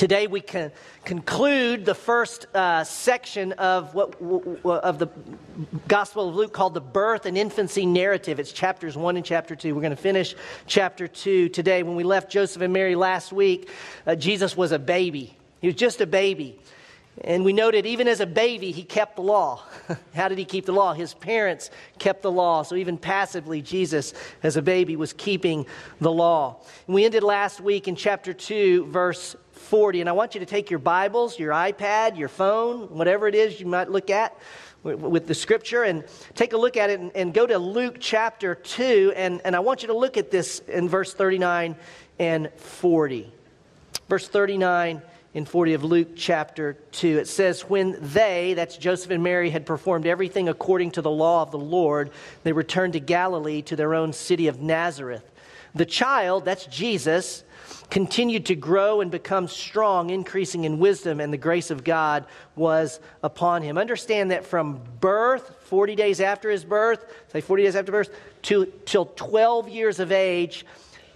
Today we can conclude the first uh, section of what of the Gospel of Luke called the birth and infancy narrative. It's chapters one and chapter two. We're going to finish chapter two today. When we left Joseph and Mary last week, uh, Jesus was a baby. He was just a baby. And we noted even as a baby, he kept the law. How did he keep the law? His parents kept the law. So even passively, Jesus, as a baby, was keeping the law. And we ended last week in chapter 2, verse 40. And I want you to take your Bibles, your iPad, your phone, whatever it is you might look at with the scripture and take a look at it and, and go to Luke chapter 2. And, and I want you to look at this in verse 39 and 40. Verse 39 and 40 of Luke chapter 2. It says, When they, that's Joseph and Mary, had performed everything according to the law of the Lord, they returned to Galilee to their own city of Nazareth. The child, that's Jesus, continued to grow and become strong, increasing in wisdom, and the grace of God was upon him. Understand that from birth, 40 days after his birth, say 40 days after birth, to, till 12 years of age,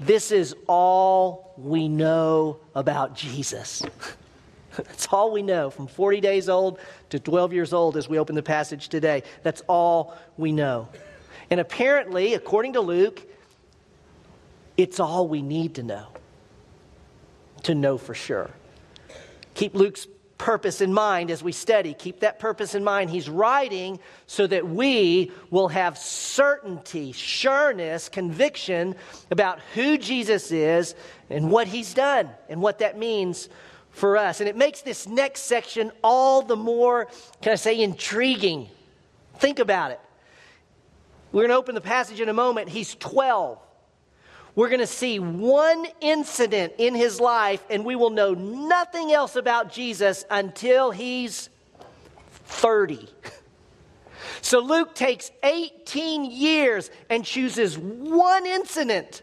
this is all we know about Jesus. That's all we know from 40 days old to 12 years old as we open the passage today. That's all we know. And apparently, according to Luke, it's all we need to know to know for sure. Keep Luke's purpose in mind as we study. Keep that purpose in mind. He's writing so that we will have certainty, sureness, conviction about who Jesus is and what he's done and what that means for us. And it makes this next section all the more, can I say, intriguing. Think about it. We're going to open the passage in a moment. He's 12 we're going to see one incident in his life, and we will know nothing else about Jesus until he's 30. So Luke takes 18 years and chooses one incident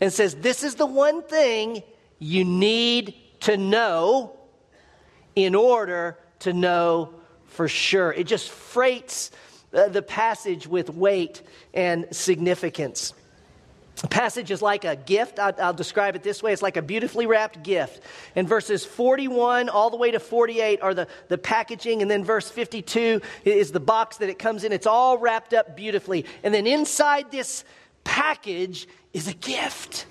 and says, This is the one thing you need to know in order to know for sure. It just freights uh, the passage with weight and significance. The passage is like a gift. I'll, I'll, describe it this way it's like a beautifully wrapped gift. And verses 41 all the way to 48 are the, the packaging, and then verse 52 is the box that it comes in. It's all wrapped up beautifully. And then inside this package is a gift.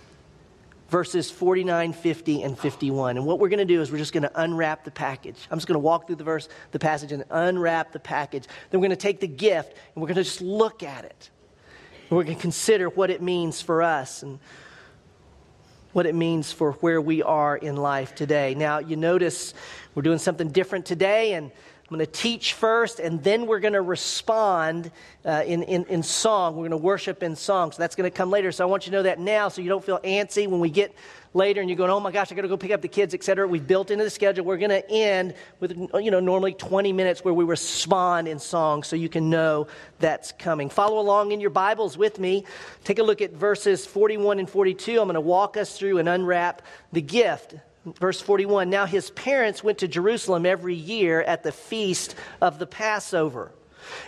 Verses 49, 50, and 51. And what we're going to do is we're just going to unwrap the package. I'm just going to walk through the verse, the passage, and unwrap the package. Then we're going to take the gift and we're going to just look at it. We're going to consider what it means for us and what it means for where we are in life today. Now, you notice we're doing something different today, and Going to teach first, and then we're going to respond uh, in, in, in song. We're going to worship in song. So that's going to come later. So I want you to know that now so you don't feel antsy when we get later and you're going, oh my gosh, I got to go pick up the kids, etc. We've built into the schedule. We're going to end with, you know, normally 20 minutes where we respond in song so you can know that's coming. Follow along in your Bibles with me. Take a look at verses 41 and 42. I'm going to walk us through and unwrap the gift. Verse 41 Now his parents went to Jerusalem every year at the feast of the Passover.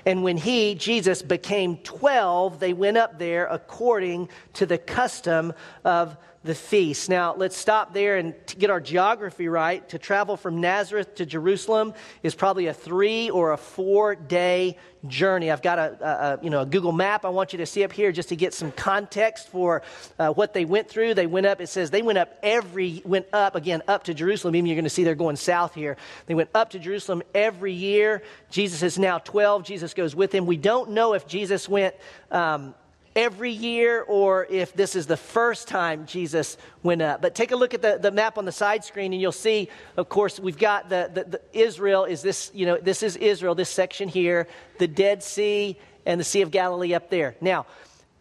And when he, Jesus, became 12, they went up there according to the custom of the feast. Now, let's stop there and get our geography right. To travel from Nazareth to Jerusalem is probably a three or a four day journey. I've got a, a, you know, a Google map I want you to see up here just to get some context for uh, what they went through. They went up, it says they went up every, went up again, up to Jerusalem. Even you're going to see they're going south here. They went up to Jerusalem every year. Jesus is now 12. Jesus goes with him. We don't know if Jesus went. Um, every year or if this is the first time Jesus went up. But take a look at the, the map on the side screen and you'll see, of course, we've got the, the, the Israel is this, you know, this is Israel, this section here, the Dead Sea and the Sea of Galilee up there. Now,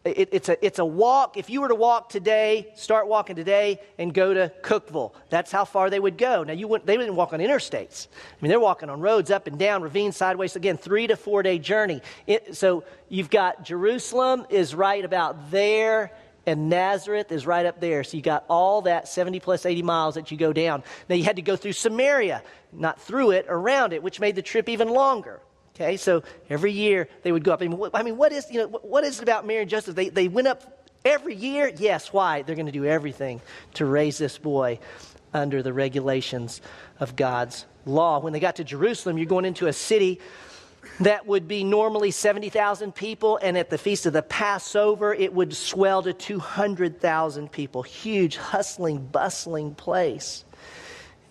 it, it's, a, it's a walk. If you were to walk today, start walking today, and go to Cookeville, that's how far they would go. Now, you wouldn't, they wouldn't walk on interstates. I mean, they're walking on roads up and down, ravines, sideways. Again, three to four day journey. It, so you've got Jerusalem is right about there, and Nazareth is right up there. So you got all that 70 plus 80 miles that you go down. Now, you had to go through Samaria, not through it, around it, which made the trip even longer. Okay, so every year they would go up. I mean, what, I mean, what is you know what is it about Mary and Joseph? They they went up every year. Yes, why? They're going to do everything to raise this boy under the regulations of God's law. When they got to Jerusalem, you're going into a city that would be normally 70,000 people, and at the Feast of the Passover, it would swell to 200,000 people. Huge, hustling, bustling place.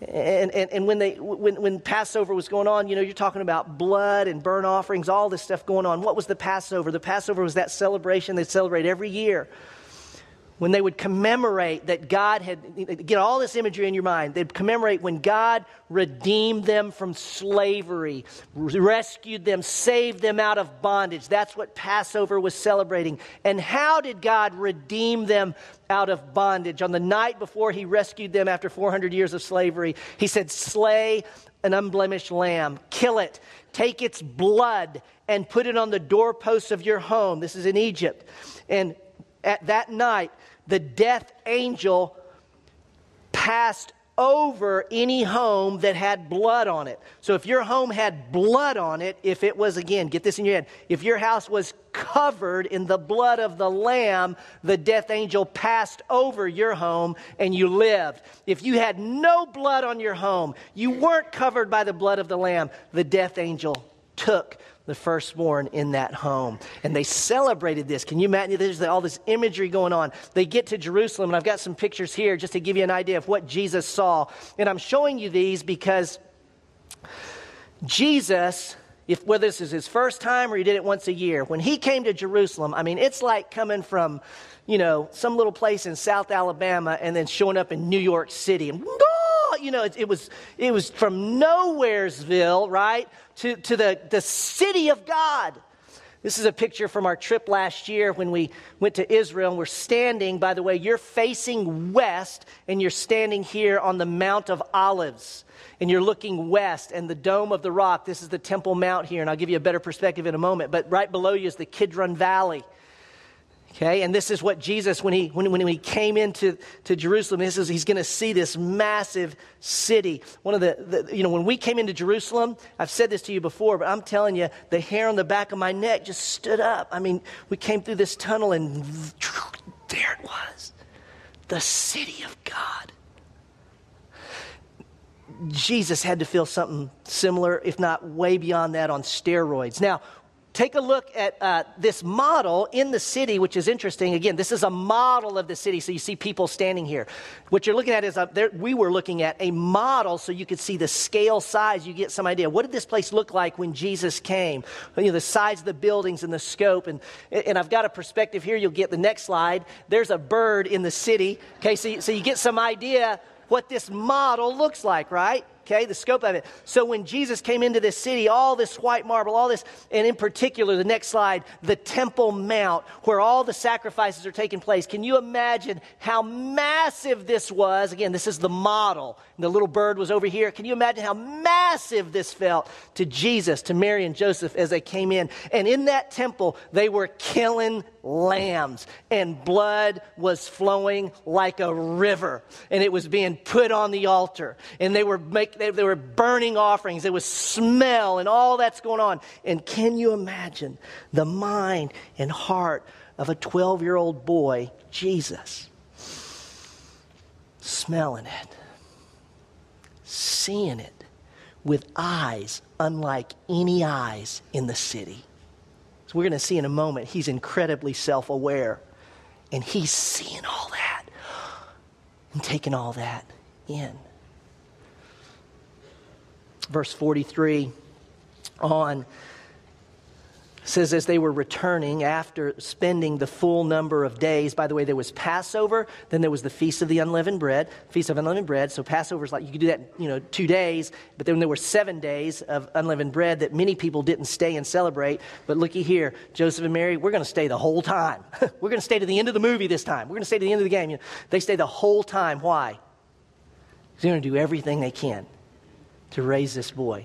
And, and, and when, they, when, when Passover was going on, you know, you're talking about blood and burnt offerings, all this stuff going on. What was the Passover? The Passover was that celebration they celebrate every year when they would commemorate that God had, get all this imagery in your mind, they'd commemorate when God redeemed them from slavery, rescued them, saved them out of bondage. That's what Passover was celebrating. And how did God redeem them out of bondage? On the night before he rescued them after 400 years of slavery, he said, Slay an unblemished lamb, kill it, take its blood, and put it on the doorposts of your home. This is in Egypt. And at that night, the death angel passed over any home that had blood on it. So if your home had blood on it, if it was, again, get this in your head, if your house was covered in the blood of the lamb, the death angel passed over your home and you lived. If you had no blood on your home, you weren't covered by the blood of the lamb, the death angel took the firstborn in that home. And they celebrated this. Can you imagine? There's all this imagery going on. They get to Jerusalem, and I've got some pictures here just to give you an idea of what Jesus saw. And I'm showing you these because Jesus, if whether this is his first time or he did it once a year, when he came to Jerusalem, I mean, it's like coming from, you know, some little place in South Alabama and then showing up in New York City and you know, it, it, was, it was from Nowheresville, right, to, to the, the city of God. This is a picture from our trip last year when we went to Israel. And we're standing, by the way, you're facing west, and you're standing here on the Mount of Olives. And you're looking west, and the Dome of the Rock. This is the Temple Mount here, and I'll give you a better perspective in a moment. But right below you is the Kidron Valley. Okay, and this is what Jesus, when he, when, when he came into to Jerusalem, this is, he's going to see this massive city. One of the, the, you know, when we came into Jerusalem, I've said this to you before, but I'm telling you, the hair on the back of my neck just stood up. I mean, we came through this tunnel and there it was the city of God. Jesus had to feel something similar, if not way beyond that, on steroids. Now, take a look at uh, this model in the city, which is interesting. Again, this is a model of the city, so you see people standing here. What you're looking at is a, there, we were looking at a model, so you could see the scale size. You get some idea. What did this place look like when Jesus came? You know, the size of the buildings and the scope. And, and I've got a perspective here. You'll get the next slide. There's a bird in the city. Okay, so, so you get some idea what this model looks like, right? Okay, the scope of it. So when Jesus came into this city, all this white marble, all this, and in particular, the next slide, the Temple Mount, where all the sacrifices are taking place. Can you imagine how massive this was? Again, this is the model. The little bird was over here. Can you imagine how massive this felt to Jesus, to Mary and Joseph as they came in? And in that temple, they were killing lambs, and blood was flowing like a river, and it was being put on the altar, and they were make, they, they were burning offerings. There was smell and all that's going on. And can you imagine the mind and heart of a 12 year old boy, Jesus, smelling it, seeing it with eyes unlike any eyes in the city? So we're going to see in a moment, he's incredibly self aware. And he's seeing all that and taking all that in. Verse 43 on says as they were returning after spending the full number of days by the way there was passover then there was the feast of the unleavened bread feast of unleavened bread. So passover is like you could do that you know two days but then there were seven days of unleavened bread that many people didn't stay and celebrate. But looky here joseph and mary we're going to stay the whole time. We're going to stay to the end of the movie this time. We're going to stay to the end of the game. You know, they stay the whole time. Why? They're going to do everything they can to raise this boy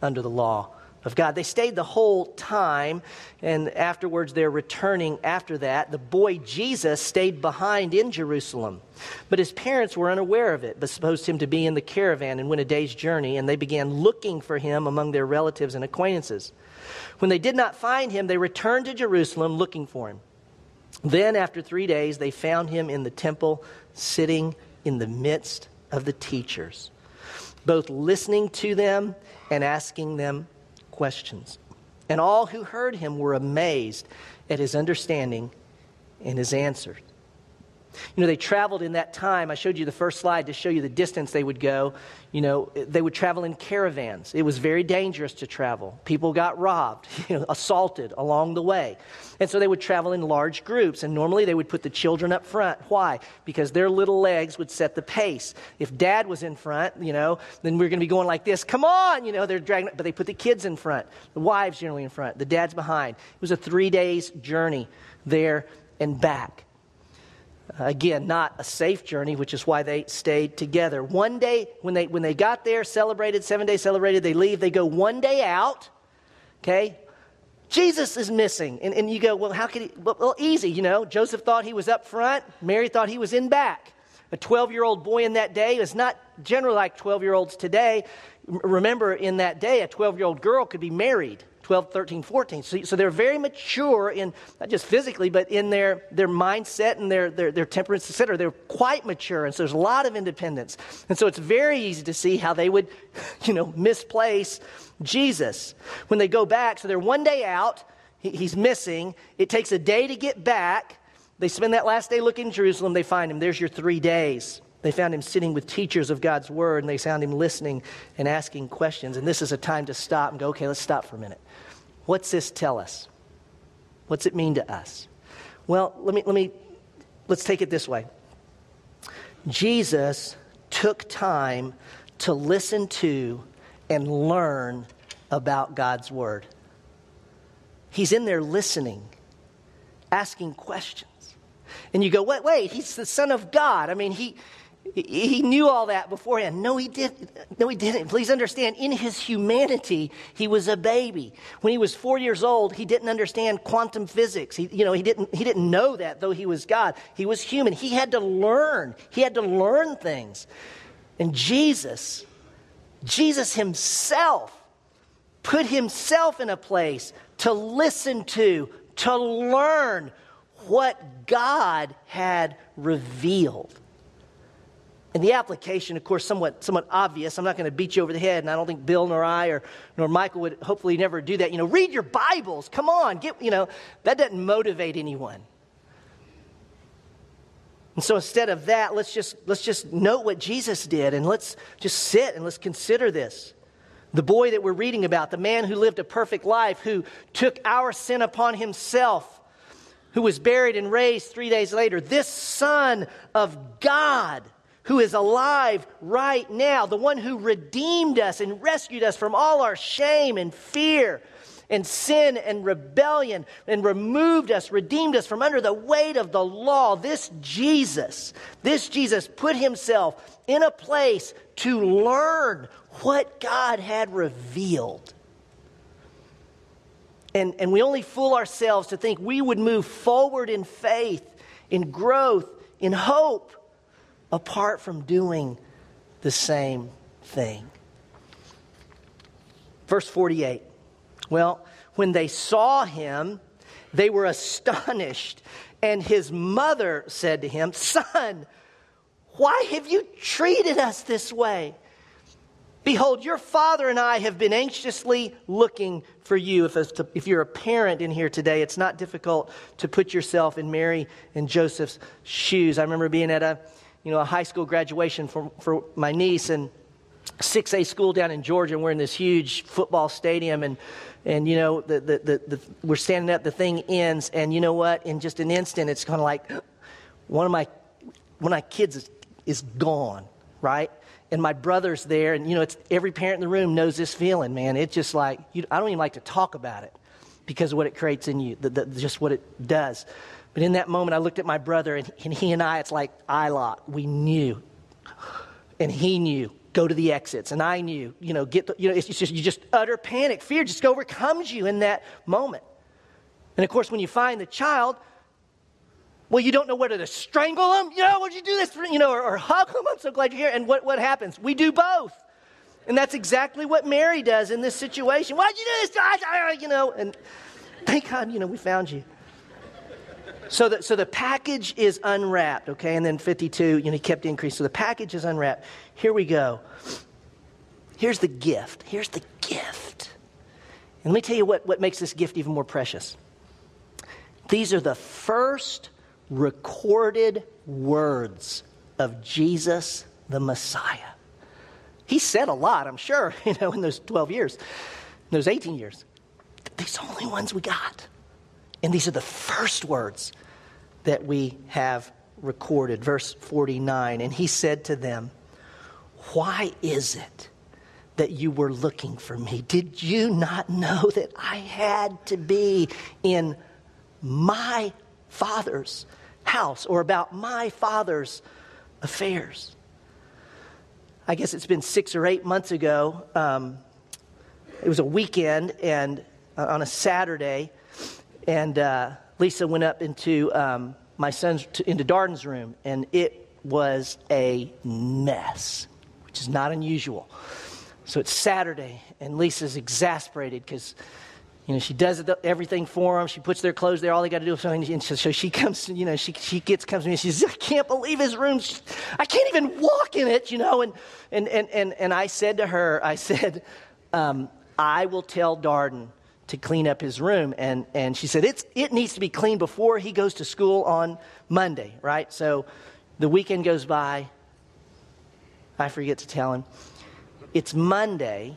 under the law of God. They stayed the whole time, and afterwards they're returning after that. The boy Jesus stayed behind in Jerusalem, but his parents were unaware of it, but supposed him to be in the caravan and went a day's journey, and they began looking for him among their relatives and acquaintances. When they did not find him, they returned to Jerusalem looking for him. Then, after three days, they found him in the temple, sitting in the midst of the teachers, both listening to them and asking them questions. And all who heard him were amazed at his understanding and his answers. You know, they traveled in that time. I showed you the first slide to show you the distance they would go. You know, they would travel in caravans. It was very dangerous to travel. People got robbed, you know, assaulted along the way. And so they would travel in large groups. And normally they would put the children up front. Why? Because their little legs would set the pace. If dad was in front, you know, then we are going to be going like this. Come on, you know, they're dragging, but they put the kids in front. The wives generally in front. The dad's behind. It was a three days journey there and back. Again, not a safe journey, which is why they stayed together. One day, when they, when they got there, celebrated, seven days celebrated, they leave. They go one day out, okay? Jesus is missing. And, and you go, well, how could he? Well, easy, you know. Joseph thought he was up front, Mary thought he was in back. A 12 year old boy in that day is not generally like 12 year olds today. Remember, in that day, a 12 year old girl could be married. 12, 13, 14. So, so they're very mature in, not just physically, but in their, their mindset and their, their, their temperance, etc. They're quite mature, and so there's a lot of independence. And so it's very easy to see how they would, you know, misplace Jesus. When they go back, so they're one day out, he, he's missing. It takes a day to get back. They spend that last day looking in Jerusalem. They find him. There's your three days. They found him sitting with teachers of God's word, and they found him listening and asking questions. And this is a time to stop and go, okay, let's stop for a minute. What's this tell us? What's it mean to us? Well, let me, let me, let's take it this way. Jesus took time to listen to and learn about God's Word. He's in there listening, asking questions. And you go, wait, wait, he's the Son of God. I mean, he, he knew all that beforehand. No, he did. No, he didn't. Please understand. In his humanity, he was a baby. When he was four years old, he didn't understand quantum physics. He, you know, he didn't. He didn't know that, though he was God. He was human. He had to learn. He had to learn things. And Jesus, Jesus himself, put himself in a place to listen to, to learn what God had revealed. And the application, of course, somewhat, somewhat obvious. I'm not going to beat you over the head, and I don't think Bill nor I or nor Michael would hopefully never do that. You know, read your Bibles. Come on, get you know that doesn't motivate anyone. And so instead of that, let's just let's just note what Jesus did, and let's just sit and let's consider this. The boy that we're reading about, the man who lived a perfect life, who took our sin upon himself, who was buried and raised three days later. This Son of God who is alive right now, the one who redeemed us and rescued us from all our shame and fear and sin and rebellion and removed us, redeemed us from under the weight of the law. This Jesus, this Jesus put himself in a place to learn what God had revealed. And, and we only fool ourselves to think we would move forward in faith, in growth, in hope apart from doing the same thing. Verse 48. Well, when they saw him, they were astonished. And his mother said to him, Son, why have you treated us this way? Behold, your father and I have been anxiously looking for you. If, if you're a parent in here today, it's not difficult to put yourself in Mary and Joseph's shoes. I remember being at a you know, a high school graduation for, for my niece and 6A school down in Georgia, and we're in this huge football stadium, and, and you know, the, the, the, the we're standing up, the thing ends, and you know what? In just an instant, it's kind of like one of my, one of my kids is, is gone, right? And my brother's there, and you know, it's, every parent in the room knows this feeling, man. It's just like, you, I don't even like to talk about it because of what it creates in you, the, the, just what it does. But in that moment, I looked at my brother, and, and he and I, it's like eye lock. We knew. And he knew go to the exits. And I knew, you know, get the, you know, it's just, you just utter panic. Fear just overcomes you in that moment. And of course, when you find the child, well, you don't know whether to strangle them, you know, would you do this, for, you know, or, or hug them. I'm so glad you're here. And what, what happens? We do both. And that's exactly what Mary does in this situation. Why'd you do this? You know, and thank God, you know, we found you. So the, so the package is unwrapped, okay? And then 52, you know, he kept increasing. So the package is unwrapped. Here we go. Here's the gift. Here's the gift. And let me tell you what, what makes this gift even more precious. These are the first recorded words of Jesus the Messiah. He said a lot, I'm sure, you know, in those 12 years, those 18 years. These are the only ones we got. And these are the first words that we have recorded. Verse 49 And he said to them, Why is it that you were looking for me? Did you not know that I had to be in my father's house or about my father's affairs? I guess it's been six or eight months ago. Um, it was a weekend and uh, on a Saturday, and uh, Lisa went up into um, my son's to, into Darden's room, and it was a mess, which is not unusual. So it's Saturday, and Lisa's exasperated because you know, she does everything for them. She puts their clothes there. All they got to do is something. And so, so, she comes, you know, she, she gets, comes to me and she says, I can't believe his room. I can't even walk in it, you know. And, and, and, and, and I said to her, I said, um, I will tell Darden to clean up his room. And, and she said, it's, it needs to be cleaned before he goes to school on Monday, right? So the weekend goes by. I forget to tell him. It's Monday.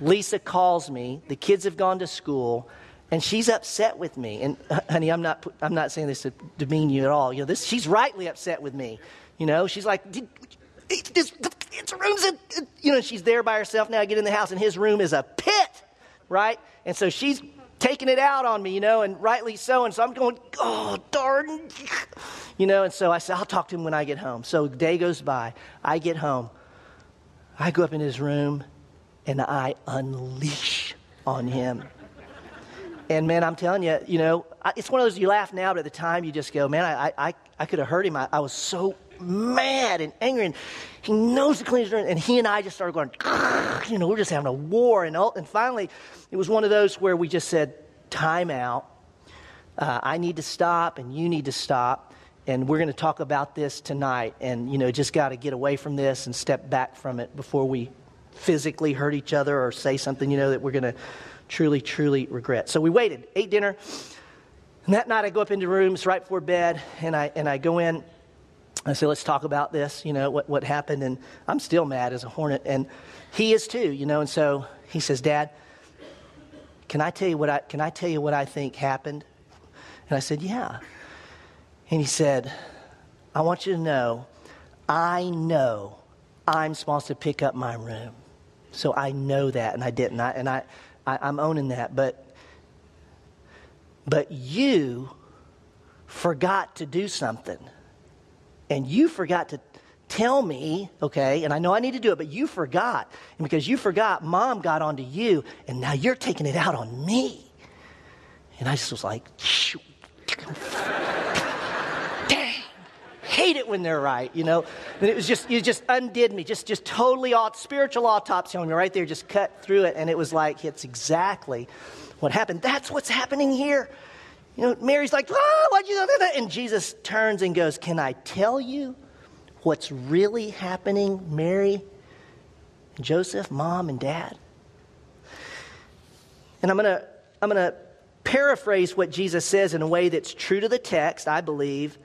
Lisa calls me. The kids have gone to school. And she's upset with me. And uh, honey, I'm not, I'm not saying this to demean you at all. You know, this, she's rightly upset with me. You know, she's like, this, it's room's, a, you know, she's there by herself now. I get in the house and his room is a pit right? And so she's taking it out on me, you know, and rightly so. And so I'm going, oh, darn. You know, and so I said, I'll talk to him when I get home. So day goes by. I get home. I go up in his room and I unleash on him. And man, I'm telling you, you know, it's one of those you laugh now, but at the time you just go, man, I, I, I could have hurt him. I, I was so mad and angry, and he knows the cleaner's clean and he and I just started going, you know, we're just having a war. And, all, and finally, it was one of those where we just said, time out. Uh, I need to stop, and you need to stop. And we're going to talk about this tonight. And, you know, just got to get away from this and step back from it before we physically hurt each other or say something, you know, that we're going to truly, truly regret. So we waited, ate dinner. And that night I go up into rooms right before bed, and I, and I go in I said, let's talk about this, you know, what, what happened. And I'm still mad as a hornet. And he is too, you know. And so he says, Dad, can I tell you what I, can I tell you what I think happened? And I said, yeah. And he said, I want you to know, I know I'm supposed to pick up my room. So I know that, and I didn't. I, and I, I, I'm owning that. But, but you forgot to do something and you forgot to tell me, okay, and I know I need to do it, but you forgot. And because you forgot, mom got onto you, and now you're taking it out on me. And I just was like, dang, hate it when they're right, you know? And it was just, you just undid me, just, just totally aut- spiritual autopsy on me right there, just cut through it. And it was like, it's exactly what happened. That's what's happening here. You know, Mary's like, oh, why'd you do that? And Jesus turns and goes, Can I tell you what's really happening, Mary, Joseph, mom, and dad? And I'm going to I'm going to paraphrase what Jesus says in a way that's true to the text, I believe,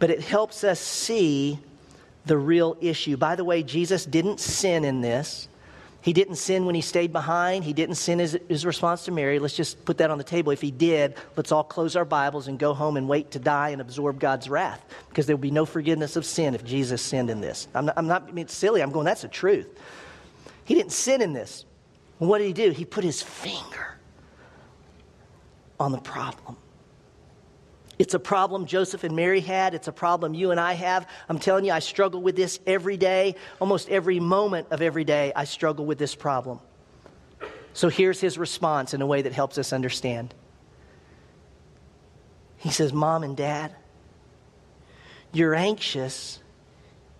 but it helps us see the real issue. By the way, Jesus didn't sin in this. He didn't sin when he stayed behind. He didn't sin his, his response to Mary. Let's just put that on the table. If he did, let's all close our Bibles and go home and wait to die and absorb God's wrath because there will be no forgiveness of sin if Jesus sinned in this. I'm not, I'm not being silly. I'm going, that's the truth. He didn't sin in this. what did he do? He put his finger on the problem. It's a problem Joseph and Mary had. It's a problem you and I have. I'm telling you, I struggle with this every day. Almost every moment of every day, I struggle with this problem. So here's his response in a way that helps us understand. He says, Mom and Dad, you're anxious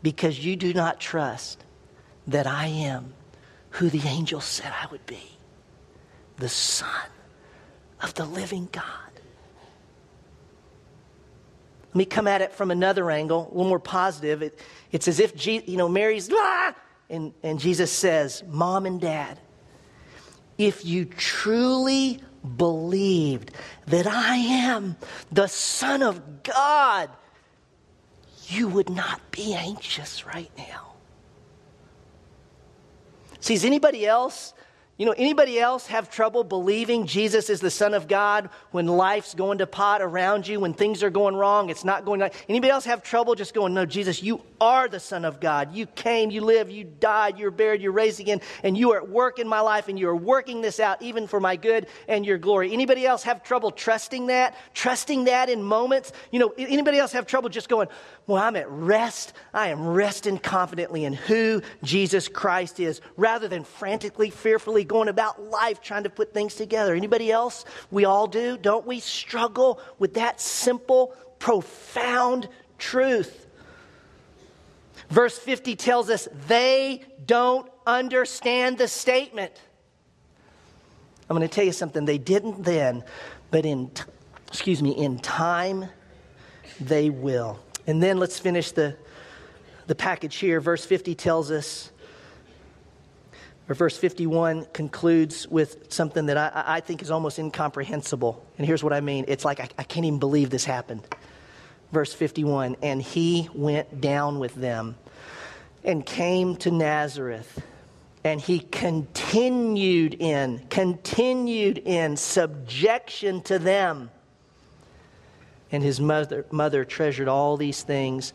because you do not trust that I am who the angel said I would be the Son of the living God. Let me come at it from another angle, a little more positive. It, it's as if, Je- you know, Mary's, ah! and, and Jesus says, Mom and Dad, if you truly believed that I am the Son of God, you would not be anxious right now. See, is anybody else you know, anybody else have trouble believing Jesus is the Son of God when life's going to pot around you, when things are going wrong, it's not going right? Anybody else have trouble just going, no, Jesus, you are the Son of God. You came, you lived, you died, you're buried, you're raised again, and you are at work in my life, and you are working this out even for my good and your glory. Anybody else have trouble trusting that? Trusting that in moments? You know, anybody else have trouble just going, well, I'm at rest. I am resting confidently in who Jesus Christ is, rather than frantically, fearfully going about life trying to put things together. Anybody else? We all do, don't we? Struggle with that simple, profound truth. Verse 50 tells us they don't understand the statement. I'm going to tell you something. They didn't then, but in, excuse me, in time, they will. And then let's finish the, the package here. Verse 50 tells us, or verse 51 concludes with something that I, I think is almost incomprehensible. And here's what I mean it's like I, I can't even believe this happened. Verse 51 And he went down with them and came to Nazareth. And he continued in, continued in subjection to them and his mother, mother treasured all these things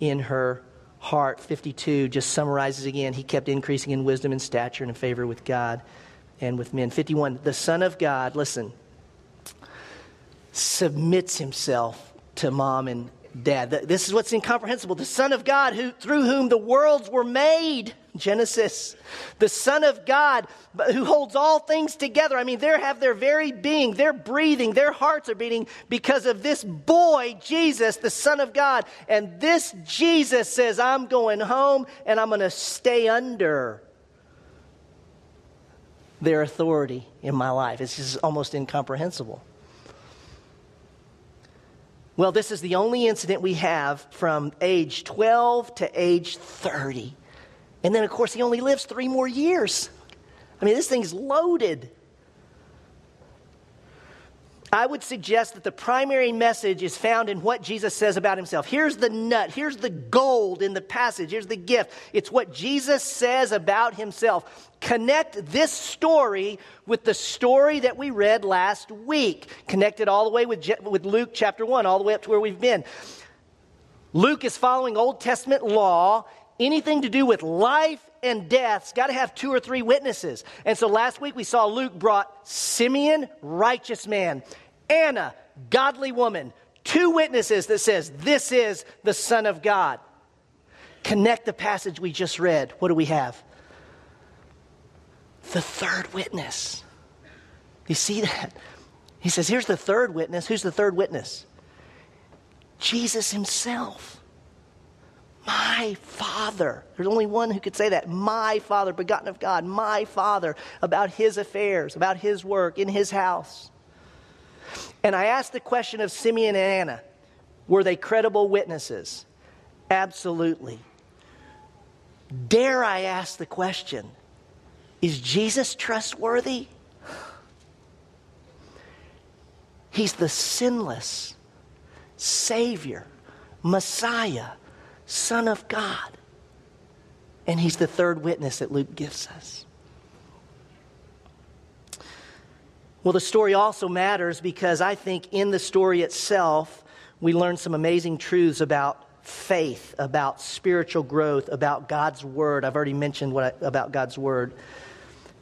in her heart. 52 just summarizes again. He kept increasing in wisdom and stature and in favor with God and with men. 51, the Son of God, listen, submits himself to mom and dad. This is what's incomprehensible. The Son of God, who, through whom the worlds were made Genesis, the Son of God who holds all things together. I mean, they have their very being, they're breathing, their hearts are beating because of this boy, Jesus, the Son of God. And this Jesus says, I'm going home and I'm going to stay under their authority in my life. It's just almost incomprehensible. Well, this is the only incident we have from age 12 to age 30. And then, of course, he only lives three more years. I mean, this thing's loaded. I would suggest that the primary message is found in what Jesus says about himself. Here's the nut, here's the gold in the passage, here's the gift. It's what Jesus says about himself. Connect this story with the story that we read last week. Connect it all the way with, Je- with Luke chapter 1, all the way up to where we've been. Luke is following Old Testament law anything to do with life and death's got to have two or three witnesses. And so last week we saw Luke brought Simeon, righteous man, Anna, godly woman, two witnesses that says this is the son of God. Connect the passage we just read. What do we have? The third witness. You see that? He says, here's the third witness. Who's the third witness? Jesus himself. My Father. There's only one who could say that. My Father, begotten of God. My Father, about His affairs, about His work in His house. And I asked the question of Simeon and Anna were they credible witnesses? Absolutely. Dare I ask the question is Jesus trustworthy? He's the sinless Savior, Messiah Son of God. And he's the third witness that Luke gives us. Well, the story also matters because I think in the story itself, we learn some amazing truths about faith, about spiritual growth, about God's Word. I've already mentioned what I, about God's Word.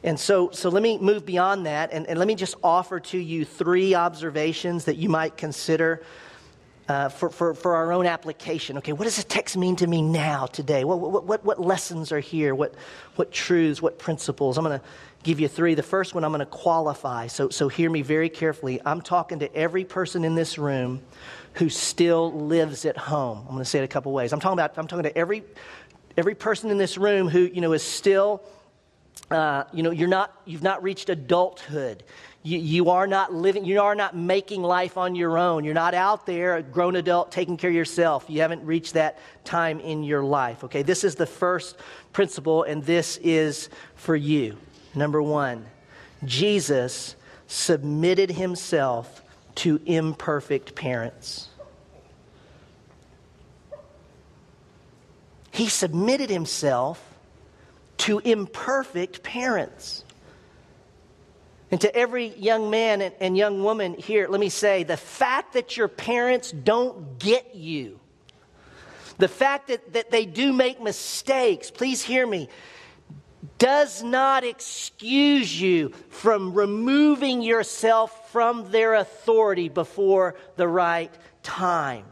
And so, so let me move beyond that and, and let me just offer to you three observations that you might consider uh, for, for, for our own application. Okay, what does the text mean to me now, today? What, what, what, what lessons are here? What, what truths, what principles? I'm going to give you three. The first one I'm going to qualify. So, so hear me very carefully. I'm talking to every person in this room who still lives at home. I'm going to say it a couple ways. I'm talking about, I'm talking to every, every person in this room who, you know, is still uh, you know, you're not, you've not reached adulthood. You, you are not living, you are not making life on your own. You're not out there, a grown adult, taking care of yourself. You haven't reached that time in your life. Okay, this is the first principle, and this is for you. Number one, Jesus submitted himself to imperfect parents. He submitted himself to imperfect parents. And to every young man and, young woman here, let me say the fact that your parents don't get you, the fact that, that they do make mistakes, please hear me, does not excuse you from removing yourself from their authority before the right time.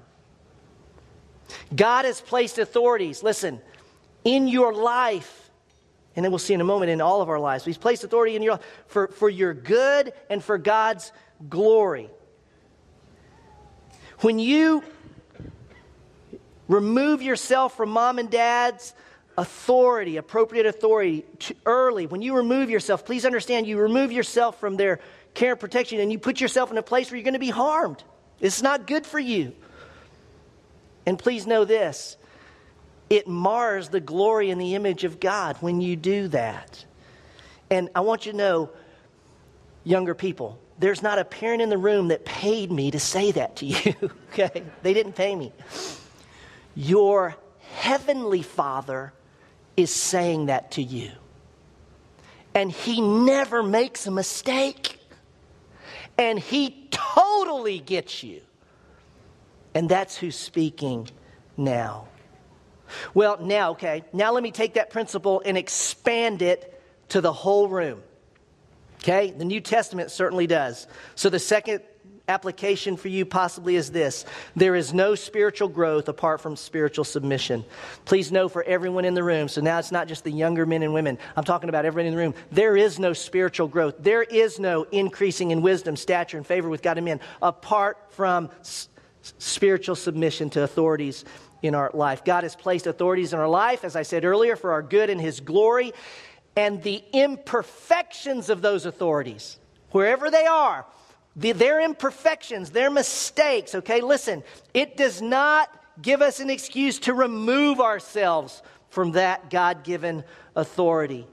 God has placed authorities, listen, in your life and then we'll see in a moment in all of our lives. He's placed authority in your for, for your good and for God's glory. When you remove yourself from mom and dad's authority, appropriate authority, early, when you remove yourself, please understand you remove yourself from their care and protection and you put yourself in a place where you're going to be harmed. It's not good for you. And please know this it mars the glory and the image of God when you do that. And I want you to know, younger people, there's not a parent in the room that paid me to say that to you, okay? They didn't pay me. Your heavenly Father is saying that to you. And He never makes a mistake. And He totally gets you. And that's who's speaking now. Well, now, okay, now let me take that principle and expand it to the whole room. Okay, the New Testament certainly does. So the second application for you possibly is this there is no spiritual growth apart from spiritual submission. Please know for everyone in the room, so now it's not just the younger men and women, I'm talking about everyone in the room. There is no spiritual growth, there is no increasing in wisdom, stature, and favor with God and men apart from s- spiritual submission to authorities in our life. God has placed authorities in our life, as I said earlier, for our good and His glory. And the imperfections of those authorities, wherever they are, the, their imperfections, their mistakes, okay, listen, it does not give us an excuse to remove ourselves from that God given authority.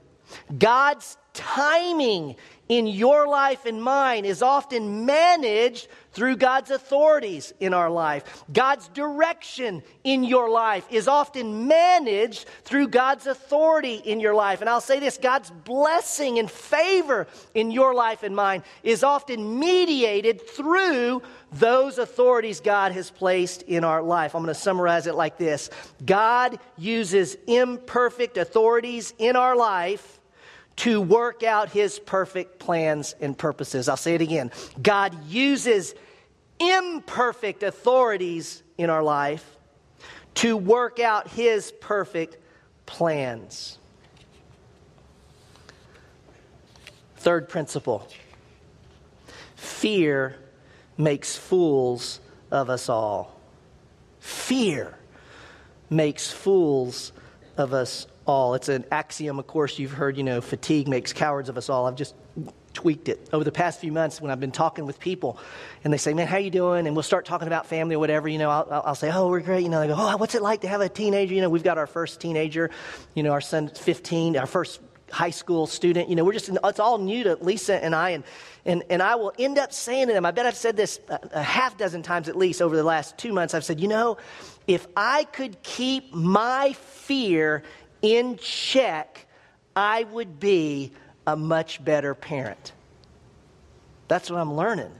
God's timing in your life and mine is often managed through God's authorities in our life. God's direction in your life is often managed through God's authority in your life. And I'll say this God's blessing and favor in your life and mine is often mediated through those authorities God has placed in our life. I'm going to summarize it like this God uses imperfect authorities in our life to work out his perfect plans and purposes. I'll say it again. God uses imperfect authorities in our life to work out his perfect plans. Third principle fear makes fools of us all. Fear makes fools of us all. It's an axiom, of course, you've heard, you know, fatigue makes cowards of us all. I've just tweaked it over the past few months when I've been talking with people and they say, man, how you doing? And we'll start talking about family or whatever, you know, I'll, I'll say, oh, we're great. You know, they go, oh, what's it like to have a teenager? You know, we've got our first teenager, you know, our son's 15, our first high school student. You know, we're just, it's all new to Lisa and I. And, and, and I will end up saying to them, I bet I've said this a, a half dozen times at least over the last two months. I've said, you know, if I could keep my fear in check, I would be a much better parent. That's what I'm learning.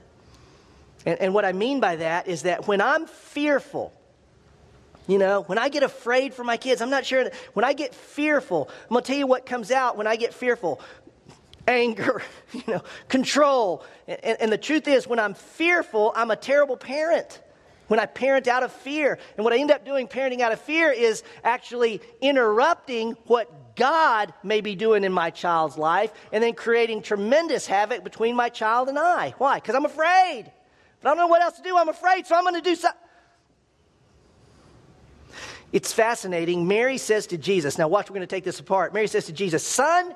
And, and, what I mean by that is that when I'm fearful, you know, when I get afraid for my kids, I'm not sure when I get fearful, I'm going to tell you what comes out when I get fearful anger, you know, control. And, and the truth is, when I'm fearful, I'm a terrible parent when I parent out of fear. And what I end up doing parenting out of fear is actually interrupting what God may be doing in my child's life and then creating tremendous havoc between my child and I. Why? Because I'm afraid. But I don't know what else to do. I'm afraid, so I'm going to do something. It's fascinating. Mary says to Jesus, now watch, we're going to take this apart. Mary says to Jesus, Son,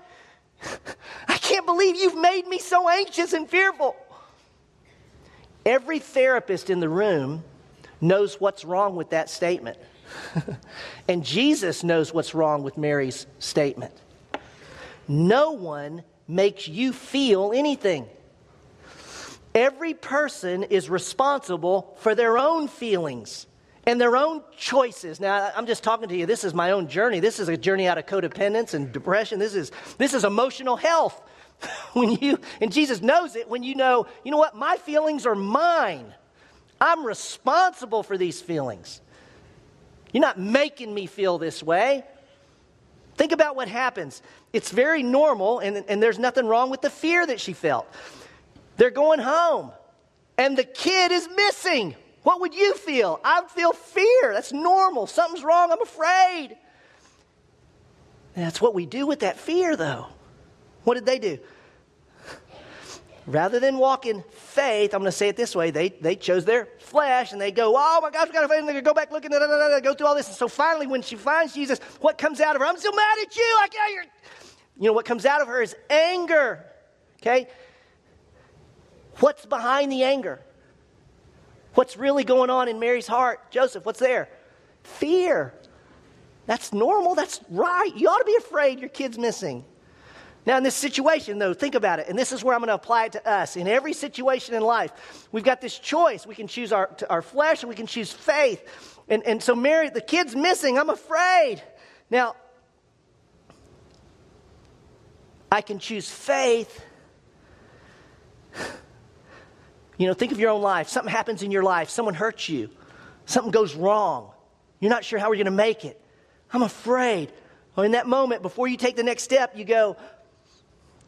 I can't believe you've made me so anxious and fearful. Every therapist in the room knows what's wrong with that statement. and Jesus knows what's wrong with Mary's statement. No one makes you feel anything. Every person is responsible for their own feelings and their own choices. Now, I'm just talking to you. This is my own journey. This is a journey out of codependence and depression. This is, this is emotional health. when you, and Jesus knows it when you know, you know what, my feelings are mine. I'm responsible for these feelings. You're not making me feel this way. Think about what happens. It's very normal, and, and there's nothing wrong with the fear that she felt. They're going home, and the kid is missing. What would you feel? I'd feel fear. That's normal. Something's wrong. I'm afraid. And that's what we do with that fear, though. What did they do? Rather than walk in faith, I'm going to say it this way they, they chose their flesh and they go, oh my gosh, we got to faith. And they go back looking, da, da, da, go through all this. And so finally, when she finds Jesus, what comes out of her? I'm so mad at you. I can't, you're... You know, what comes out of her is anger. Okay? What's behind the anger? What's really going on in Mary's heart? Joseph, what's there? Fear. That's normal. That's right. You ought to be afraid your kid's missing. Now, in this situation, though, think about it, and this is where I'm going to apply it to us. In every situation in life, we've got this choice. We can choose our, our flesh and we can choose faith. And, and so, Mary, the kid's missing. I'm afraid. Now, I can choose faith. You know, think of your own life. Something happens in your life, someone hurts you, something goes wrong. You're not sure how we're going to make it. I'm afraid. Well, in that moment, before you take the next step, you go,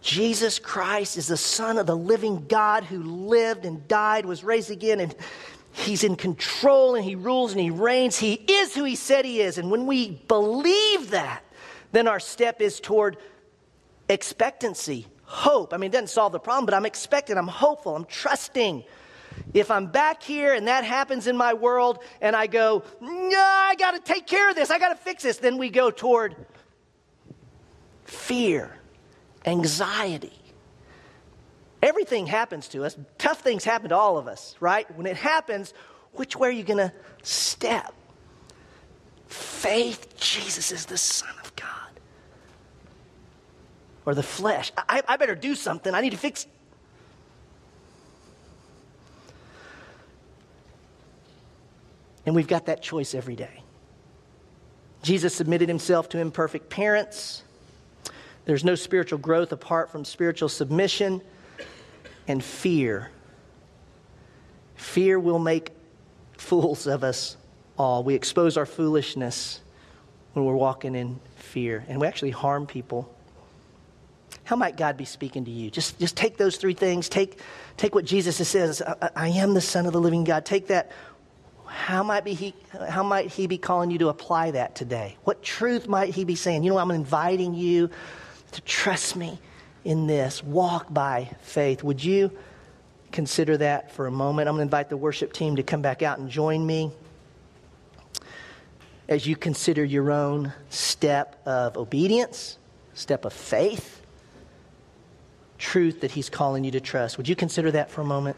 Jesus Christ is the Son of the living God who lived and died, was raised again, and He's in control and He rules and He reigns. He is who He said He is. And when we believe that, then our step is toward expectancy, hope. I mean, it doesn't solve the problem, but I'm expecting, I'm hopeful, I'm trusting. If I'm back here and that happens in my world and I go, no, I got to take care of this, I got to fix this, then we go toward fear anxiety. Everything happens to us. Tough things happen to all of us, right? When it happens, which way are you going to step? Faith, Jesus is the Son of God. Or the flesh. I, I better do something. I need to fix. And we've got that choice every day. Jesus submitted himself to imperfect parents. There's no spiritual growth apart from spiritual submission and fear. Fear will make fools of us all. We expose our foolishness when we're walking in fear, and we actually harm people. How might God be speaking to you? Just, just take those three things. Take, take what Jesus says I, I am the Son of the living God. Take that. How might, be he, how might He be calling you to apply that today? What truth might He be saying? You know, I'm inviting you to trust me in this, walk by faith. Would you consider that for a moment? I'm going to invite the worship team to come back out and join me as you consider your own step of obedience, step of faith, truth that He's calling you to trust. Would you consider that for a moment?